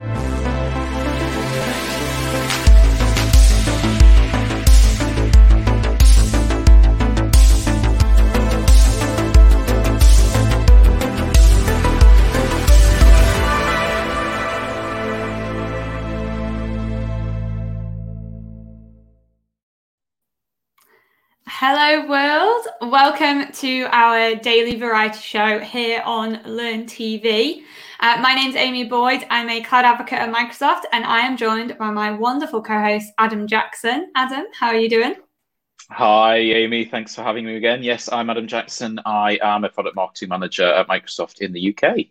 you Hello, world. Welcome to our daily variety show here on Learn TV. Uh, my name's Amy Boyd. I'm a cloud advocate at Microsoft, and I am joined by my wonderful co host, Adam Jackson. Adam, how are you doing? Hi, Amy. Thanks for having me again. Yes, I'm Adam Jackson. I am a product marketing manager at Microsoft in the UK.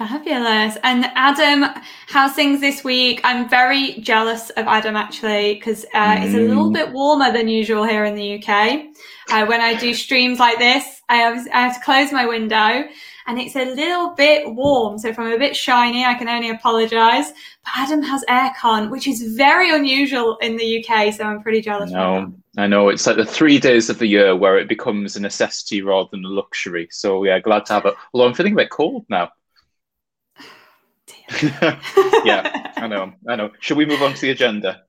Fabulous. And Adam, how's things this week? I'm very jealous of Adam actually because uh, mm. it's a little bit warmer than usual here in the UK. Uh, when I do streams like this, I have, I have to close my window and it's a little bit warm. So if I'm a bit shiny, I can only apologize. But Adam has aircon, which is very unusual in the UK. So I'm pretty jealous. No, I know. It's like the three days of the year where it becomes a necessity rather than a luxury. So yeah, glad to have it. Although I'm feeling a bit cold now. yeah, I know. I know. Should we move on to the agenda?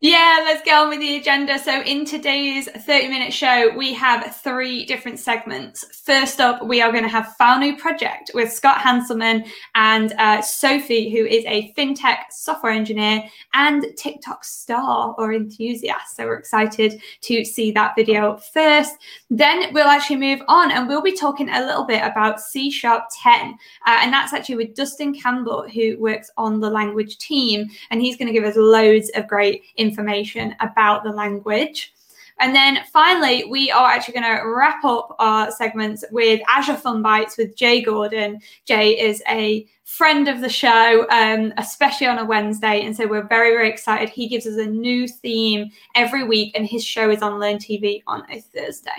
Yeah, let's get on with the agenda. So, in today's 30 minute show, we have three different segments. First up, we are going to have File New Project with Scott Hanselman and uh, Sophie, who is a fintech software engineer and TikTok star or enthusiast. So, we're excited to see that video first. Then, we'll actually move on and we'll be talking a little bit about C Sharp 10. Uh, and that's actually with Dustin Campbell, who works on the language team. And he's going to give us loads of great information about the language. And then finally, we are actually going to wrap up our segments with Azure Fun Bites with Jay Gordon. Jay is a friend of the show, um, especially on a Wednesday. And so we're very, very excited. He gives us a new theme every week, and his show is on Learn TV on a Thursday.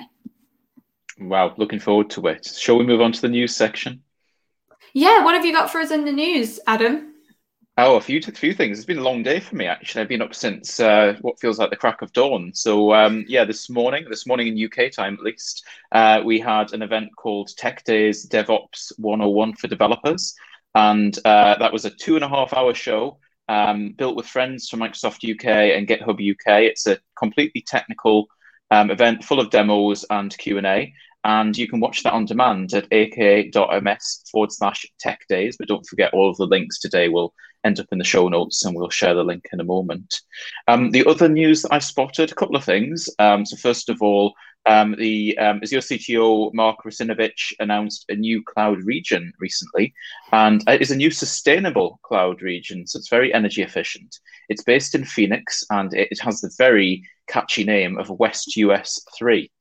Wow, looking forward to it. Shall we move on to the news section? Yeah, what have you got for us in the news, Adam? Oh, a few, a few things. It's been a long day for me actually. I've been up since uh, what feels like the crack of dawn. So um, yeah, this morning, this morning in UK time at least, uh, we had an event called Tech Days DevOps 101 for developers, and uh, that was a two and a half hour show um, built with friends from Microsoft UK and GitHub UK. It's a completely technical um, event full of demos and Q and A and you can watch that on demand at aka.ms forward slash tech days. But don't forget, all of the links today will end up in the show notes, and we'll share the link in a moment. Um, the other news that I spotted, a couple of things. Um, so first of all, um, the um, Azure CTO Mark Russinovich announced a new cloud region recently, and it is a new sustainable cloud region. So it's very energy efficient. It's based in Phoenix, and it has the very catchy name of West US Three.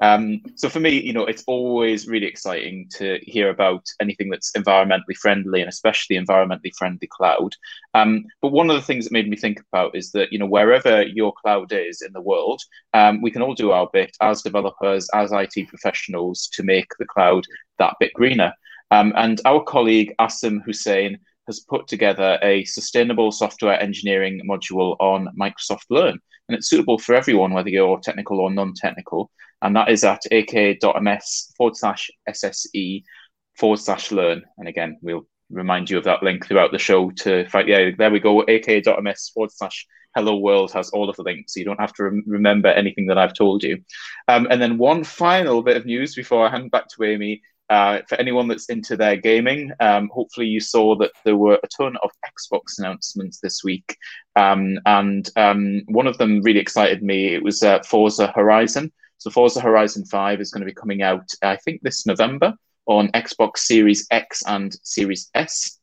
Um, so for me, you know, it's always really exciting to hear about anything that's environmentally friendly and especially environmentally friendly cloud. Um, but one of the things that made me think about is that, you know, wherever your cloud is in the world, um, we can all do our bit as developers, as IT professionals to make the cloud that bit greener. Um, and our colleague Asim Hussain has put together a sustainable software engineering module on Microsoft Learn. And it's suitable for everyone, whether you're technical or non technical and that is at aka.ms forward slash SSE forward slash learn. And again, we'll remind you of that link throughout the show to fight. Yeah, there we go. aka.ms forward slash hello world has all of the links. So you don't have to rem- remember anything that I've told you. Um, and then one final bit of news before I hand back to Amy. Uh, for anyone that's into their gaming, um, hopefully you saw that there were a ton of Xbox announcements this week. Um, and um, one of them really excited me. It was uh, Forza Horizon. So Forza Horizon 5 is going to be coming out, I think, this November on Xbox Series X and Series S.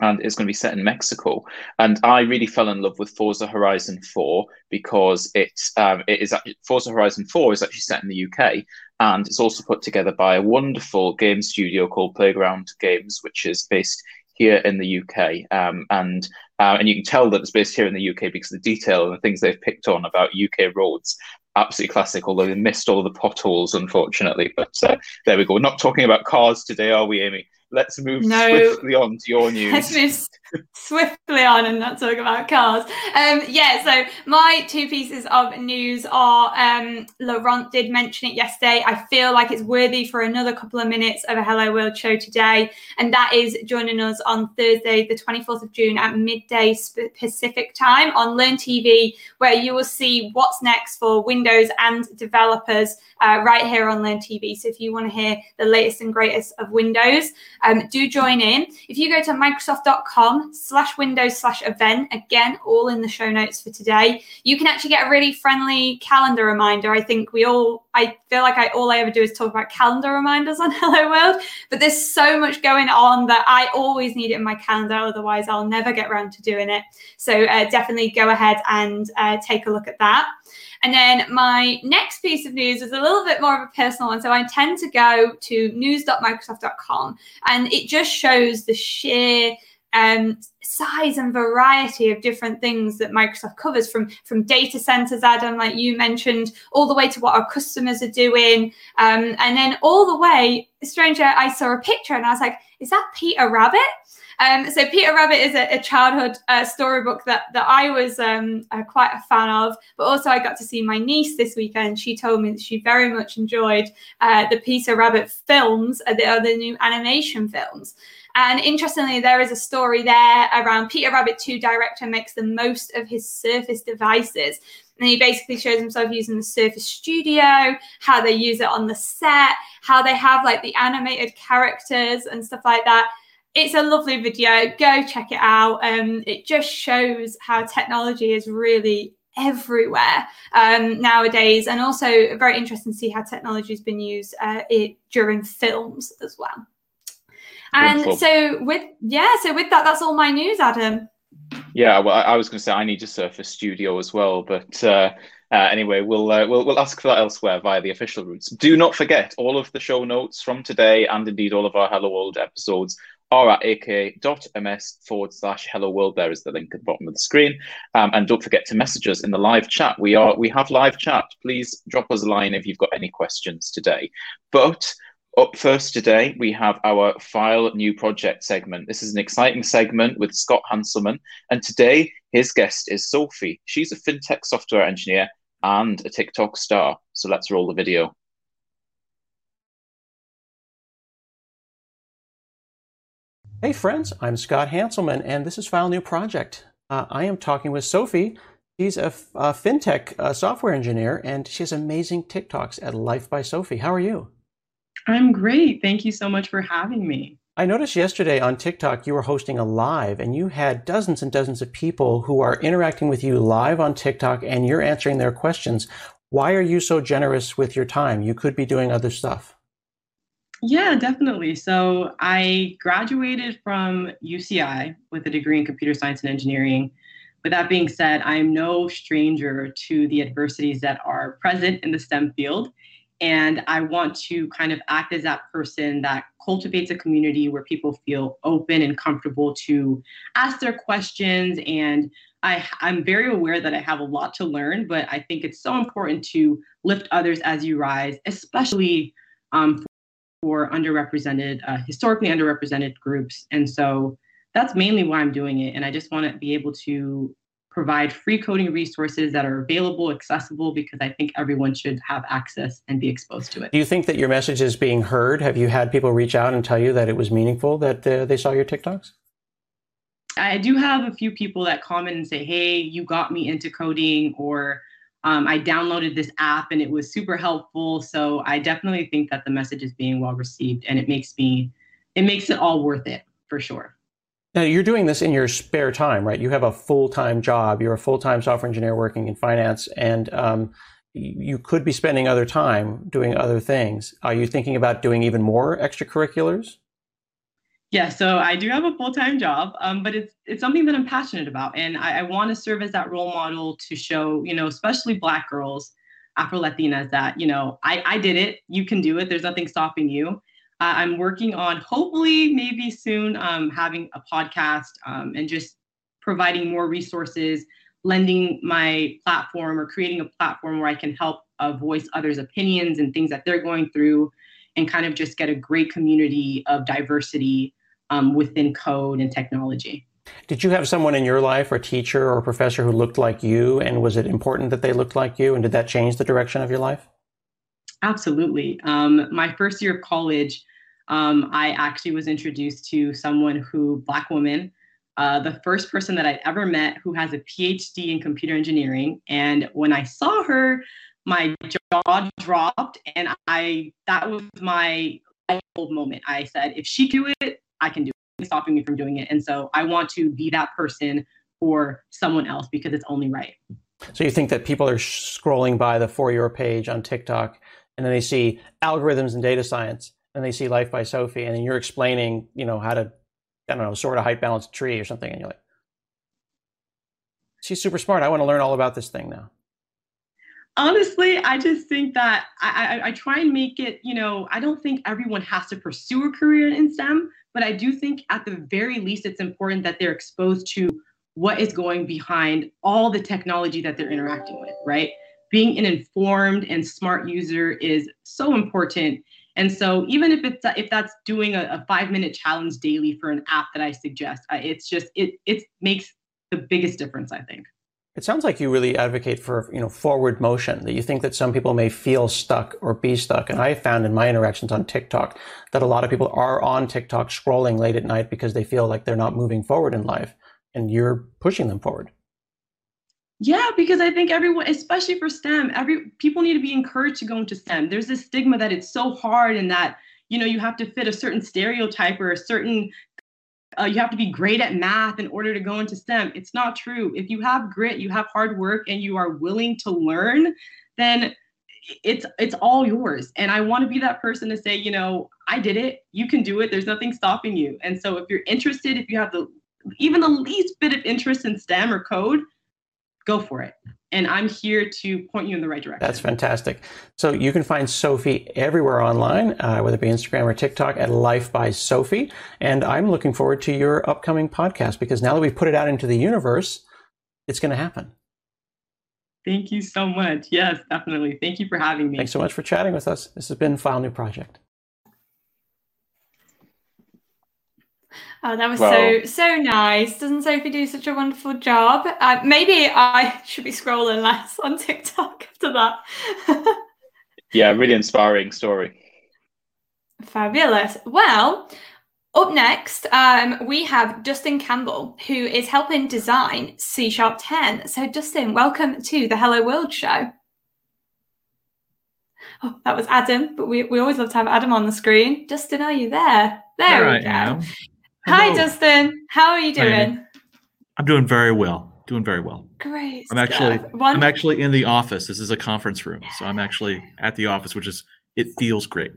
And it's going to be set in Mexico. And I really fell in love with Forza Horizon 4 because it's um, it is Forza Horizon 4 is actually set in the UK, and it's also put together by a wonderful game studio called Playground Games, which is based here in the UK. Um, and uh, and you can tell that it's based here in the UK because the detail and the things they've picked on about UK roads absolutely classic, although they missed all the potholes, unfortunately. But uh, there we go. We're not talking about cars today, are we, Amy? Let's move no. swiftly on to your news. Let's move swiftly on and not talk about cars. Um, yeah, so my two pieces of news are um, Laurent did mention it yesterday. I feel like it's worthy for another couple of minutes of a Hello World show today, and that is joining us on Thursday, the 24th of June at midday Pacific time on Learn TV, where you will see what's next for Windows and developers uh, right here on Learn TV. So if you want to hear the latest and greatest of Windows, um, do join in. If you go to Microsoft.com slash Windows slash event, again, all in the show notes for today, you can actually get a really friendly calendar reminder. I think we all, I feel like I all I ever do is talk about calendar reminders on Hello World, but there's so much going on that I always need it in my calendar. Otherwise, I'll never get around to doing it. So uh, definitely go ahead and uh, take a look at that. And then my next piece of news is a little bit more of a personal one. So I tend to go to news.microsoft.com and it just shows the sheer um, size and variety of different things that Microsoft covers from from data centers, Adam, like you mentioned, all the way to what our customers are doing, um, and then all the way. Stranger, I saw a picture and I was like, "Is that Peter Rabbit?" Um, so Peter Rabbit is a, a childhood uh, storybook that that I was um, uh, quite a fan of, but also I got to see my niece this weekend. She told me that she very much enjoyed uh, the Peter Rabbit films, uh, the other new animation films. And interestingly, there is a story there around Peter Rabbit 2 director makes the most of his Surface devices. And he basically shows himself using the Surface Studio, how they use it on the set, how they have like the animated characters and stuff like that it's a lovely video. Go check it out. Um, it just shows how technology is really everywhere um, nowadays, and also very interesting to see how technology has been used uh, it, during films as well. And Wonderful. so with yeah, so with that, that's all my news, Adam. Yeah, well, I, I was going to say I need to surf a Surface Studio as well, but uh, uh, anyway, we'll, uh, we'll we'll ask for that elsewhere via the official routes. Do not forget all of the show notes from today, and indeed all of our Hello World episodes are at aka.ms forward slash hello world. There is the link at the bottom of the screen. Um, and don't forget to message us in the live chat. We are we have live chat. Please drop us a line if you've got any questions today. But up first today, we have our File New Project segment. This is an exciting segment with Scott Hanselman. And today, his guest is Sophie. She's a fintech software engineer and a TikTok star. So let's roll the video. Hey friends, I'm Scott Hanselman, and this is File New Project. Uh, I am talking with Sophie. She's a, a fintech uh, software engineer, and she has amazing TikToks at Life by Sophie. How are you? I'm great. Thank you so much for having me. I noticed yesterday on TikTok you were hosting a live, and you had dozens and dozens of people who are interacting with you live on TikTok, and you're answering their questions. Why are you so generous with your time? You could be doing other stuff. Yeah, definitely. So I graduated from UCI with a degree in computer science and engineering. With that being said, I am no stranger to the adversities that are present in the STEM field. And I want to kind of act as that person that cultivates a community where people feel open and comfortable to ask their questions. And I, I'm very aware that I have a lot to learn, but I think it's so important to lift others as you rise, especially um, for underrepresented, uh, historically underrepresented groups. And so that's mainly why I'm doing it. And I just want to be able to provide free coding resources that are available, accessible, because I think everyone should have access and be exposed to it. Do you think that your message is being heard? Have you had people reach out and tell you that it was meaningful that uh, they saw your TikToks? I do have a few people that comment and say, hey, you got me into coding, or um, I downloaded this app and it was super helpful. So I definitely think that the message is being well received and it makes me, it makes it all worth it for sure. Now you're doing this in your spare time, right? You have a full-time job. You're a full-time software engineer working in finance and, um, you could be spending other time doing other things. Are you thinking about doing even more extracurriculars? Yeah, so I do have a full time job, um, but it's it's something that I'm passionate about, and I, I want to serve as that role model to show, you know, especially Black girls, Afro Latinas, that you know, I I did it, you can do it. There's nothing stopping you. Uh, I'm working on hopefully maybe soon um, having a podcast um, and just providing more resources, lending my platform or creating a platform where I can help uh, voice others' opinions and things that they're going through, and kind of just get a great community of diversity um, within code and technology. Did you have someone in your life, or teacher or professor, who looked like you, and was it important that they looked like you, and did that change the direction of your life? Absolutely. Um, my first year of college, um, I actually was introduced to someone who, Black woman, uh, the first person that I'd ever met who has a PhD in computer engineering. And when I saw her, my jaw dropped, and I that was my old moment. I said, if she do it, I can do it. Stopping me from doing it, and so I want to be that person for someone else because it's only right. So you think that people are scrolling by the for your page on TikTok and then they see algorithms and data science and they see life by Sophie and then you're explaining, you know, how to, I don't know, sort a height balanced tree or something. And you're like, she's super smart. I want to learn all about this thing now. Honestly, I just think that I, I, I try and make it, you know, I don't think everyone has to pursue a career in STEM, but I do think at the very least it's important that they're exposed to what is going behind all the technology that they're interacting with, right? being an informed and smart user is so important. And so even if it's if that's doing a, a five minute challenge daily for an app that I suggest, it's just it it makes the biggest difference. I think. It sounds like you really advocate for you know forward motion. That you think that some people may feel stuck or be stuck. And I found in my interactions on TikTok that a lot of people are on TikTok scrolling late at night because they feel like they're not moving forward in life, and you're pushing them forward. Yeah, because I think everyone, especially for STEM, every people need to be encouraged to go into STEM. There's this stigma that it's so hard and that you know you have to fit a certain stereotype or a certain uh, you have to be great at math in order to go into STEM. It's not true. If you have grit, you have hard work, and you are willing to learn, then it's it's all yours. And I want to be that person to say, you know, I did it. You can do it. There's nothing stopping you. And so if you're interested, if you have the even the least bit of interest in STEM or code, go for it. And I'm here to point you in the right direction. That's fantastic. So you can find Sophie everywhere online, uh, whether it be Instagram or TikTok at Life by Sophie. And I'm looking forward to your upcoming podcast because now that we've put it out into the universe, it's going to happen. Thank you so much. Yes, definitely. Thank you for having me. Thanks so much for chatting with us. This has been File New Project. Oh, that was well, so so nice. Doesn't Sophie do such a wonderful job? Uh, maybe I should be scrolling less on TikTok after that. yeah, really inspiring story. Fabulous. Well, up next, um, we have Dustin Campbell, who is helping design C Sharp 10. So, Dustin, welcome to the Hello World show. Oh, that was Adam, but we, we always love to have Adam on the screen. Dustin, are you there? There, there we I go. Am. Hi, Justin. How are you doing? I'm doing very well. Doing very well. Great. I'm actually One... I'm actually in the office. This is a conference room, so I'm actually at the office, which is it feels great.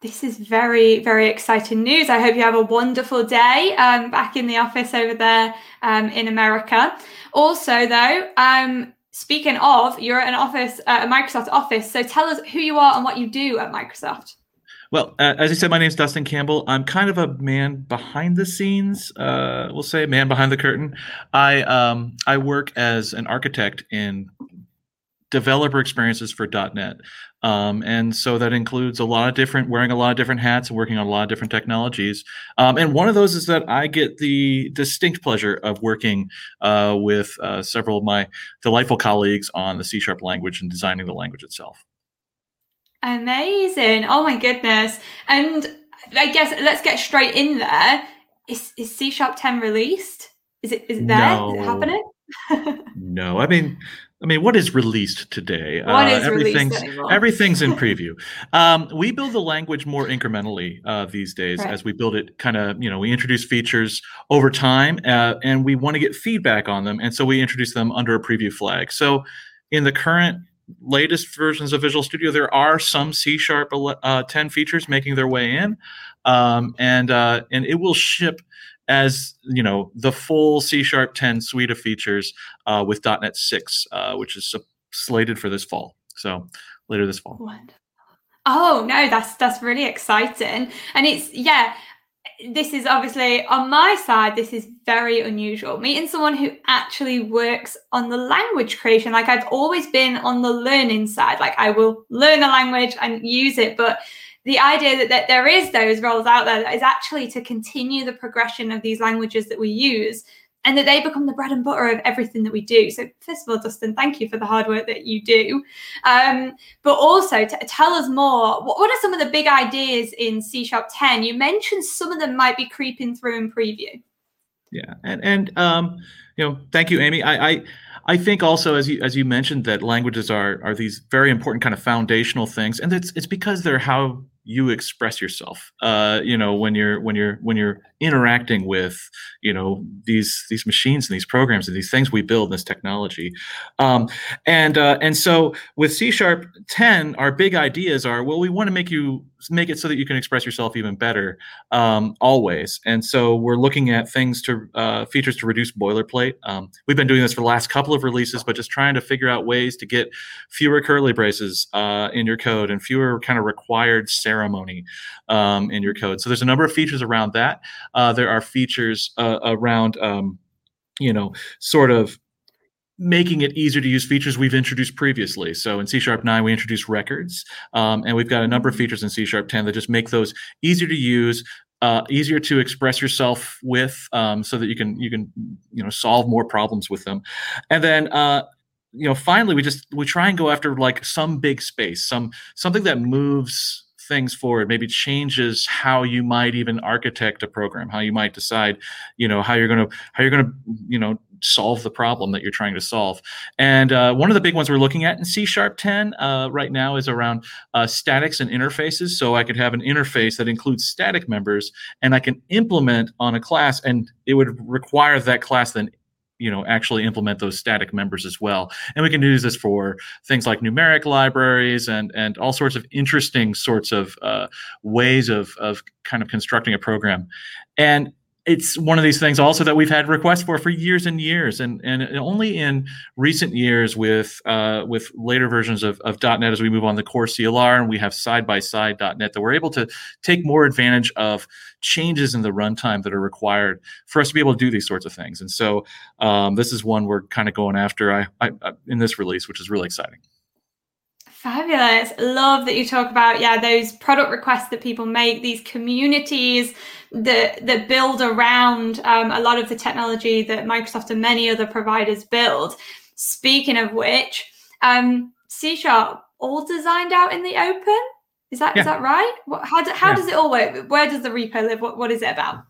This is very, very exciting news. I hope you have a wonderful day um, back in the office over there um, in America. Also, though, um, speaking of, you're at an office, uh, a Microsoft office. So tell us who you are and what you do at Microsoft. Well, uh, as I said, my name is Dustin Campbell. I'm kind of a man behind the scenes. Uh, we'll say man behind the curtain. I um, I work as an architect in developer experiences for .NET, um, and so that includes a lot of different wearing a lot of different hats and working on a lot of different technologies. Um, and one of those is that I get the distinct pleasure of working uh, with uh, several of my delightful colleagues on the C sharp language and designing the language itself. Amazing. Oh my goodness. And I guess let's get straight in there. Is, is C sharp 10 released? Is it is it there? No. Is it happening? no. I mean, I mean, what is released today? What uh, is everything's everything's in preview. Um, we build the language more incrementally uh, these days right. as we build it. Kind of, you know, we introduce features over time, uh, and we want to get feedback on them, and so we introduce them under a preview flag. So, in the current latest versions of Visual Studio, there are some C Sharp uh, 10 features making their way in, um, and uh, and it will ship as you know the full C Sharp 10 suite of features uh, with .NET 6, uh, which is slated for this fall. So later this fall. Wonderful. Oh no, that's that's really exciting, and it's yeah this is obviously on my side this is very unusual. Meeting someone who actually works on the language creation like i've always been on the learning side. Like i will learn a language and use it but the idea that, that there is those roles out there that is actually to continue the progression of these languages that we use and that they become the bread and butter of everything that we do. So, first of all, Dustin, thank you for the hard work that you do. Um, but also, t- tell us more. What, what, are some of the big ideas in C Sharp 10? You mentioned some of them might be creeping through in preview. Yeah, and and um, you know, thank you, Amy. I, I I think also, as you as you mentioned, that languages are are these very important kind of foundational things, and it's it's because they're how you express yourself uh, you know when you're when you're when you're interacting with you know these these machines and these programs and these things we build this technology. Um, and uh, and so with c sharp 10 our big ideas are well we want to make you make it so that you can express yourself even better um, always. And so we're looking at things to uh, features to reduce boilerplate. Um, we've been doing this for the last couple of releases but just trying to figure out ways to get fewer curly braces uh, in your code and fewer kind of required ceremony um, in your code so there's a number of features around that uh, there are features uh, around, um, you know, sort of making it easier to use features we've introduced previously. So in C Sharp 9, we introduced records, um, and we've got a number of features in C Sharp 10 that just make those easier to use, uh, easier to express yourself with, um, so that you can you can you know solve more problems with them. And then uh, you know finally we just we try and go after like some big space, some something that moves things forward maybe changes how you might even architect a program how you might decide you know how you're going to how you're going to you know solve the problem that you're trying to solve. And uh, one of the big ones we're looking at in c sharp 10 uh, right now is around uh, statics and interfaces. So i could have an interface that includes static members and i can implement on a class and it would require that class then you know actually implement those static members as well. And we can use this for things like numeric libraries and and all sorts of interesting sorts of uh, ways of of kind of constructing a program. And it's one of these things also that we've had requests for for years and years and and only in recent years with uh, with later versions of, of .NET as we move on the core CLR and we have side by side .NET that we're able to take more advantage of changes in the runtime that are required for us to be able to do these sorts of things. And so um, this is one we're kind of going after I, I, I in this release which is really exciting Fabulous. Love that you talk about, yeah, those product requests that people make, these communities that that build around um, a lot of the technology that Microsoft and many other providers build. Speaking of which, um, C Sharp all designed out in the open. Is that yeah. is that right? What, how do, how yeah. does it all work? Where does the repo live? What what is it about?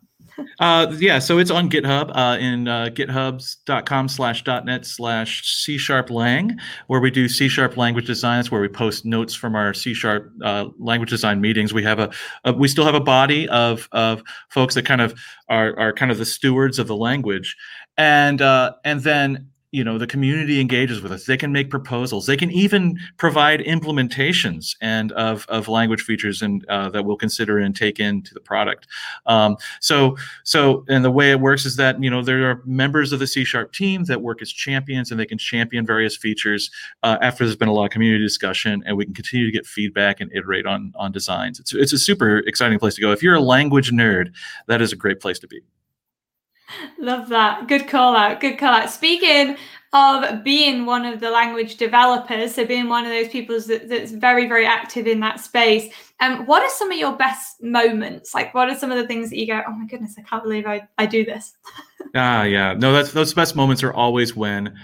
Uh, yeah, so it's on GitHub uh, in uh, githubs.com slash .net slash C sharp lang, where we do C sharp language design. That's where we post notes from our C sharp uh, language design meetings. We have a, a, we still have a body of of folks that kind of are are kind of the stewards of the language, and uh, and then you know the community engages with us. They can make proposals. They can even provide implementations and of, of language features and uh, that we'll consider and take into the product. Um, so so and the way it works is that you know there are members of the c sharp team that work as champions and they can champion various features uh, after there's been a lot of community discussion and we can continue to get feedback and iterate on on designs. It's, it's a super exciting place to go. If you're a language nerd that is a great place to be Love that. Good call out. Good call out. Speaking of being one of the language developers, so being one of those people that, that's very, very active in that space, um, what are some of your best moments? Like, what are some of the things that you go, oh my goodness, I can't believe I, I do this? ah, yeah. No, that's those best moments are always when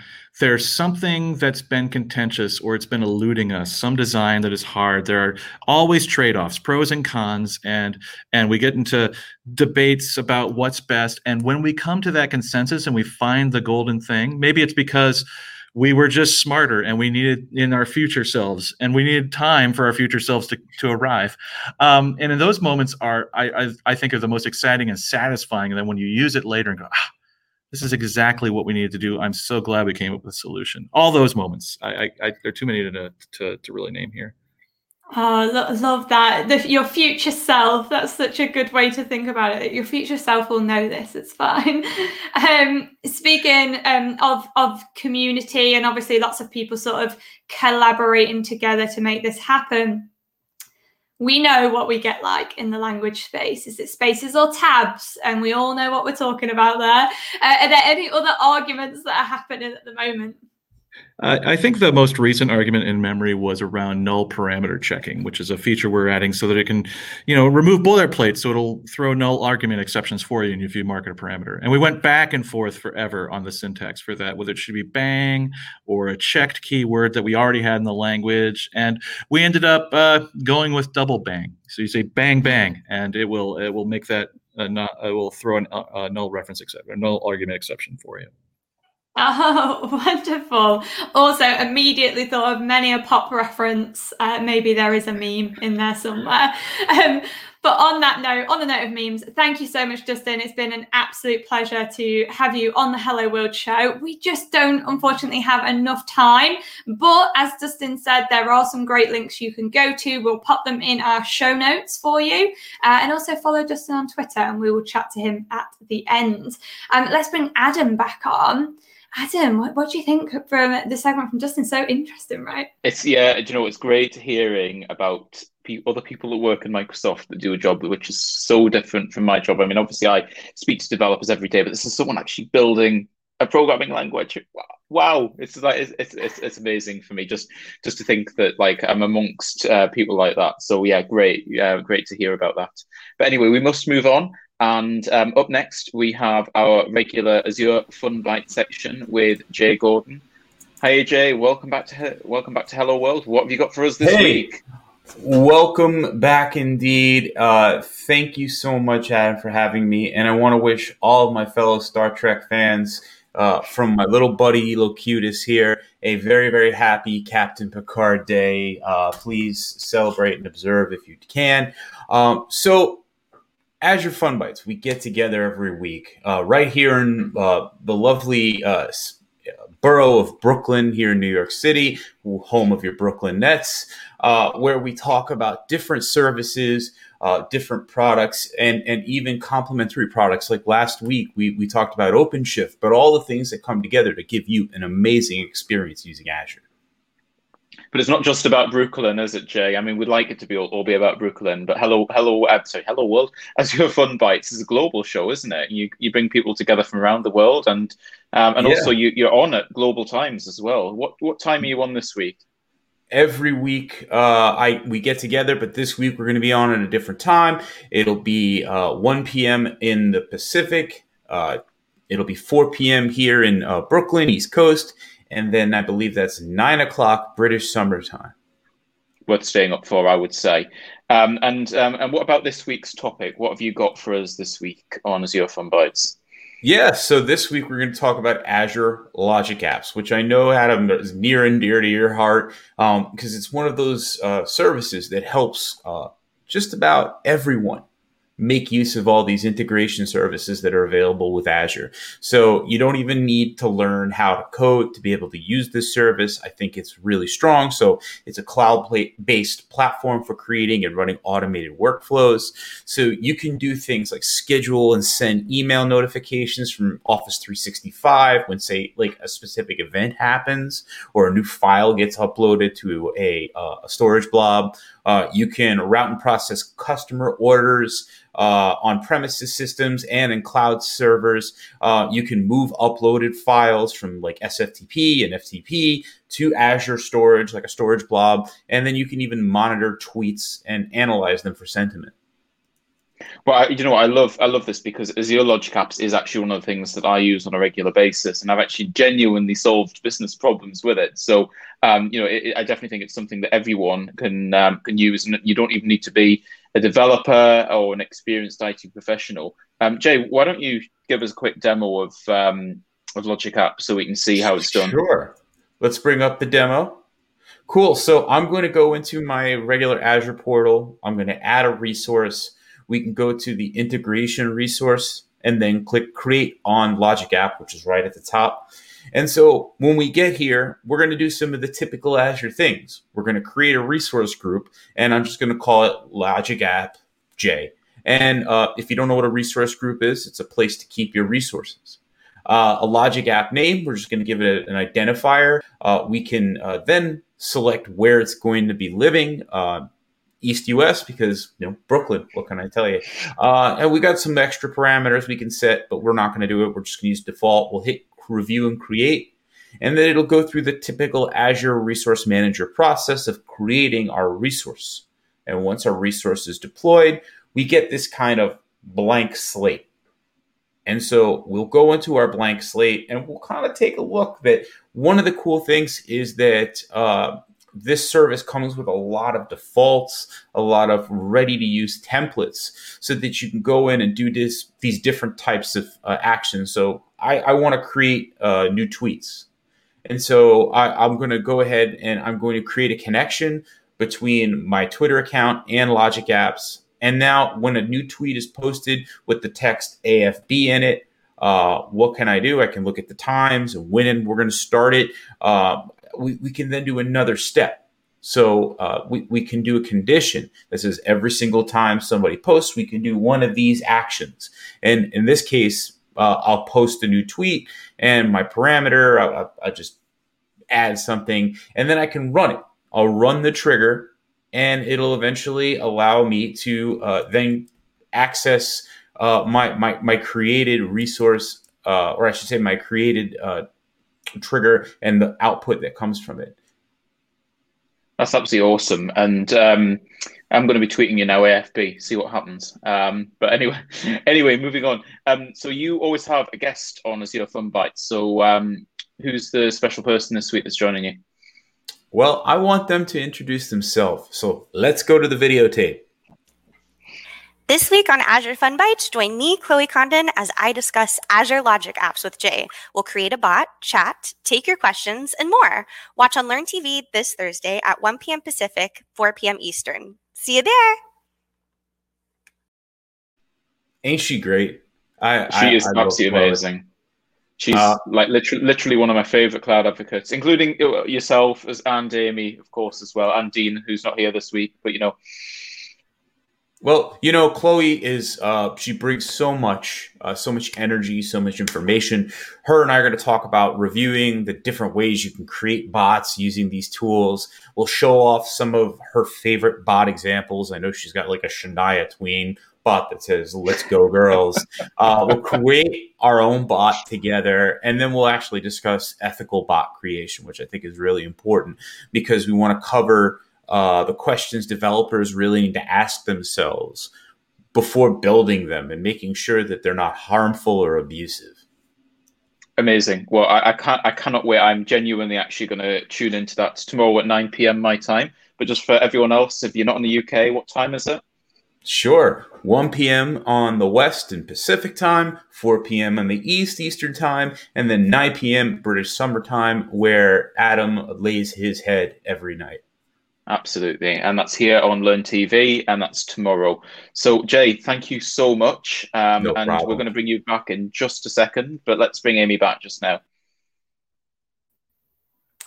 there's something that's been contentious or it's been eluding us some design that is hard there are always trade-offs pros and cons and and we get into debates about what's best and when we come to that consensus and we find the golden thing maybe it's because we were just smarter and we needed in our future selves and we needed time for our future selves to, to arrive um, and in those moments are I, I, I think are the most exciting and satisfying and then when you use it later and go ah, this is exactly what we needed to do. I'm so glad we came up with a solution. All those moments, I, I, I there are too many to, to, to really name here. Oh, lo- love that. The, your future self. That's such a good way to think about it. Your future self will know this. It's fine. Um, speaking um, of of community, and obviously lots of people sort of collaborating together to make this happen we know what we get like in the language space. Is it spaces or tabs? And we all know what we're talking about there. Uh, are there any other arguments that are happening at the moment? I think the most recent argument in memory was around null parameter checking, which is a feature we're adding so that it can, you know, remove boilerplate, so it'll throw null argument exceptions for you if you mark a parameter. And we went back and forth forever on the syntax for that, whether it should be bang or a checked keyword that we already had in the language. And we ended up uh, going with double bang. So you say bang bang, and it will it will make that uh, not, it will throw a uh, null reference exception, a null argument exception for you. Oh, wonderful. Also, immediately thought of many a pop reference. Uh, maybe there is a meme in there somewhere. Um, but on that note, on the note of memes, thank you so much, Justin. It's been an absolute pleasure to have you on the Hello World show. We just don't, unfortunately, have enough time. But as Justin said, there are some great links you can go to. We'll pop them in our show notes for you. Uh, and also follow Justin on Twitter, and we will chat to him at the end. Um, let's bring Adam back on. Adam, what, what do you think from the segment from Justin? So interesting, right? It's yeah, you know, it's great hearing about pe- other people that work in Microsoft that do a job which is so different from my job. I mean, obviously, I speak to developers every day, but this is someone actually building a programming language. Wow, it's like it's, it's it's, it's amazing for me just just to think that like I'm amongst uh, people like that. So yeah, great, yeah, great to hear about that. But anyway, we must move on. And um, up next, we have our regular Azure Fun Bite section with Jay Gordon. Hey Jay, welcome back to welcome back to Hello World. What have you got for us this hey, week? Welcome back, indeed. Uh, thank you so much, Adam, for having me. And I want to wish all of my fellow Star Trek fans, uh, from my little buddy Locutus here, a very very happy Captain Picard Day. Uh, please celebrate and observe if you can. Um, so Azure Fun Bites, we get together every week uh, right here in uh, the lovely uh, borough of Brooklyn here in New York City, home of your Brooklyn Nets, uh, where we talk about different services, uh, different products, and, and even complementary products. Like last week, we, we talked about OpenShift, but all the things that come together to give you an amazing experience using Azure. But it's not just about Brooklyn, is it, Jay? I mean, we'd like it to be all, all be about Brooklyn, but hello, hello, uh, sorry, hello world. Azure Fun Bites is a global show, isn't it? You you bring people together from around the world, and um, and yeah. also you you're on at global times as well. What what time are you on this week? every week uh, I we get together, but this week we're going to be on at a different time. It'll be uh, 1 p.m. in the Pacific. Uh, it'll be 4 p.m. here in uh, Brooklyn, East Coast, and then I believe that's nine o'clock British summertime. Worth staying up for, I would say. Um, and um, and what about this week's topic? What have you got for us this week on Azure Fun Bites? Yeah, so this week we're going to talk about Azure Logic Apps, which I know Adam is near and dear to your heart because um, it's one of those uh, services that helps uh, just about everyone make use of all these integration services that are available with Azure. So you don't even need to learn how to code to be able to use this service. I think it's really strong. So it's a cloud based platform for creating and running automated workflows. So you can do things like schedule and send email notifications from Office 365 when say like a specific event happens or a new file gets uploaded to a, uh, a storage blob. Uh, you can route and process customer orders uh, on premises systems and in cloud servers. Uh, you can move uploaded files from like SFTP and FTP to Azure storage, like a storage blob. And then you can even monitor tweets and analyze them for sentiment. Well, I, you know, I love I love this because Azure Logic Apps is actually one of the things that I use on a regular basis, and I've actually genuinely solved business problems with it. So, um, you know, it, it, I definitely think it's something that everyone can um, can use, and you don't even need to be a developer or an experienced IT professional. Um, Jay, why don't you give us a quick demo of um, of Logic Apps so we can see how it's done? Sure. Let's bring up the demo. Cool. So I'm going to go into my regular Azure portal. I'm going to add a resource. We can go to the integration resource and then click create on Logic App, which is right at the top. And so when we get here, we're going to do some of the typical Azure things. We're going to create a resource group, and I'm just going to call it Logic App J. And uh, if you don't know what a resource group is, it's a place to keep your resources. Uh, a Logic App name, we're just going to give it an identifier. Uh, we can uh, then select where it's going to be living. East US because you know Brooklyn. What can I tell you? Uh, and we got some extra parameters we can set, but we're not going to do it. We're just going to use default. We'll hit review and create. and then it'll go through the typical Azure Resource Manager process of creating our resource. And once our resource is deployed, we get this kind of blank slate. And so we'll go into our blank slate and we'll kind of take a look that one of the cool things is that uh, this service comes with a lot of defaults, a lot of ready to use templates so that you can go in and do this, these different types of uh, actions. So I, I want to create uh, new tweets. And so I, I'm going to go ahead and I'm going to create a connection between my Twitter account and Logic Apps. And now, when a new tweet is posted with the text AFB in it, uh, what can I do? I can look at the times and when we're going to start it. Uh, we, we can then do another step. So uh, we, we can do a condition that says every single time somebody posts, we can do one of these actions. And in this case, uh, I'll post a new tweet and my parameter, I, I, just add something and then I can run it. I'll run the trigger and it'll eventually allow me to uh, then access uh, my, my, my created resource, uh, or I should say my created uh, trigger and the output that comes from it. That's absolutely awesome. And um, I'm going to be tweeting you now, AFB, see what happens. Um, but anyway, anyway, moving on. Um, so you always have a guest on Azure Fun bite. So um, who's the special person this week that's joining you? Well, I want them to introduce themselves. So let's go to the videotape. This week on Azure Fun Bites, join me, Chloe Condon, as I discuss Azure Logic apps with Jay. We'll create a bot, chat, take your questions, and more. Watch on Learn TV this Thursday at 1 p.m. Pacific, 4 p.m. Eastern. See you there. Ain't she great? I, she I, is I absolutely amazing. She's uh, like literally, literally one of my favorite cloud advocates, including yourself as and Amy, of course, as well, and Dean, who's not here this week. But you know, well, you know, Chloe is uh, she brings so much, uh, so much energy, so much information. Her and I are going to talk about reviewing the different ways you can create bots using these tools. We'll show off some of her favorite bot examples. I know she's got like a Shania Twain bot that says "Let's go, girls." uh, we'll create our own bot together, and then we'll actually discuss ethical bot creation, which I think is really important because we want to cover uh, the questions developers really need to ask themselves before building them and making sure that they're not harmful or abusive. Amazing. Well, I, I can't. I cannot wait. I'm genuinely actually going to tune into that tomorrow at 9 p.m. my time. But just for everyone else, if you're not in the UK, what time is it? Sure. 1 p.m. on the West and Pacific time, 4 p.m. on the East Eastern time, and then 9 p.m. British Summer Time, where Adam lays his head every night. Absolutely. And that's here on Learn TV, and that's tomorrow. So, Jay, thank you so much. Um, no and problem. we're going to bring you back in just a second, but let's bring Amy back just now.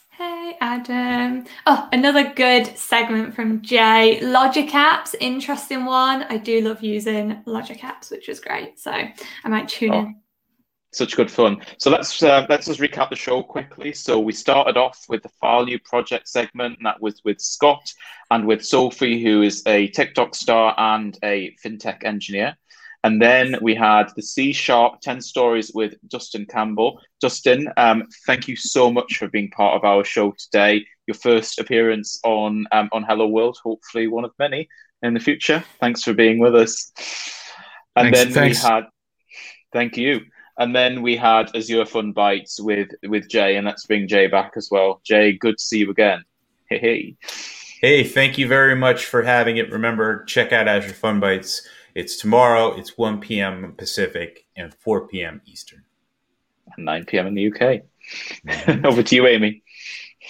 Hey, Adam. Oh, another good segment from Jay. Logic apps, interesting one. I do love using Logic apps, which is great. So I might tune oh. in such good fun. So let's uh, let's just recap the show quickly. So we started off with the File New Project segment, and that was with Scott and with Sophie, who is a TikTok star and a fintech engineer. And then we had the C Sharp 10 Stories with Dustin Campbell. Dustin, um, thank you so much for being part of our show today. Your first appearance on um, on Hello World, hopefully one of many in the future. Thanks for being with us. And thanks, then thanks. we had, thank you. And then we had Azure Fun Bites with with Jay, and let's bring Jay back as well. Jay, good to see you again. Hey, hey. Hey, thank you very much for having it. Remember, check out Azure Fun Bites. It's tomorrow. It's 1 p.m. Pacific and 4 p.m. Eastern. And 9 p.m. in the UK. Mm-hmm. Over to you, Amy.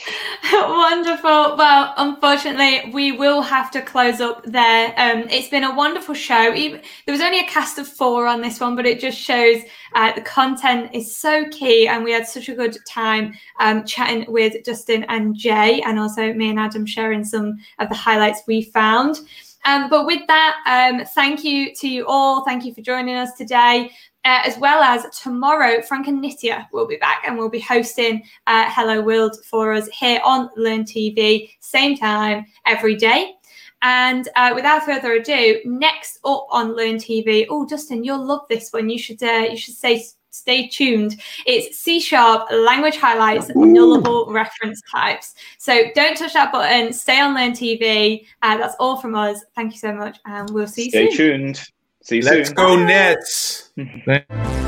Wonderful. Well, unfortunately, we will have to close up there. Um, it's been a wonderful show. Even, there was only a cast of four on this one, but it just shows uh, the content is so key, and we had such a good time um, chatting with Justin and Jay, and also me and Adam sharing some of the highlights we found. Um, but with that, um, thank you to you all. Thank you for joining us today. Uh, as well as tomorrow, Frank and Nitya will be back and we'll be hosting uh, Hello World for us here on Learn TV, same time every day. And uh, without further ado, next up on Learn TV, oh Justin, you'll love this one. You should uh, you should say stay tuned. It's C sharp, language highlights, nullable reference types. So don't touch that button. Stay on Learn TV. Uh, that's all from us. Thank you so much, and we'll see Stay you soon. Stay tuned. See you Let's soon. go Nets. Thank-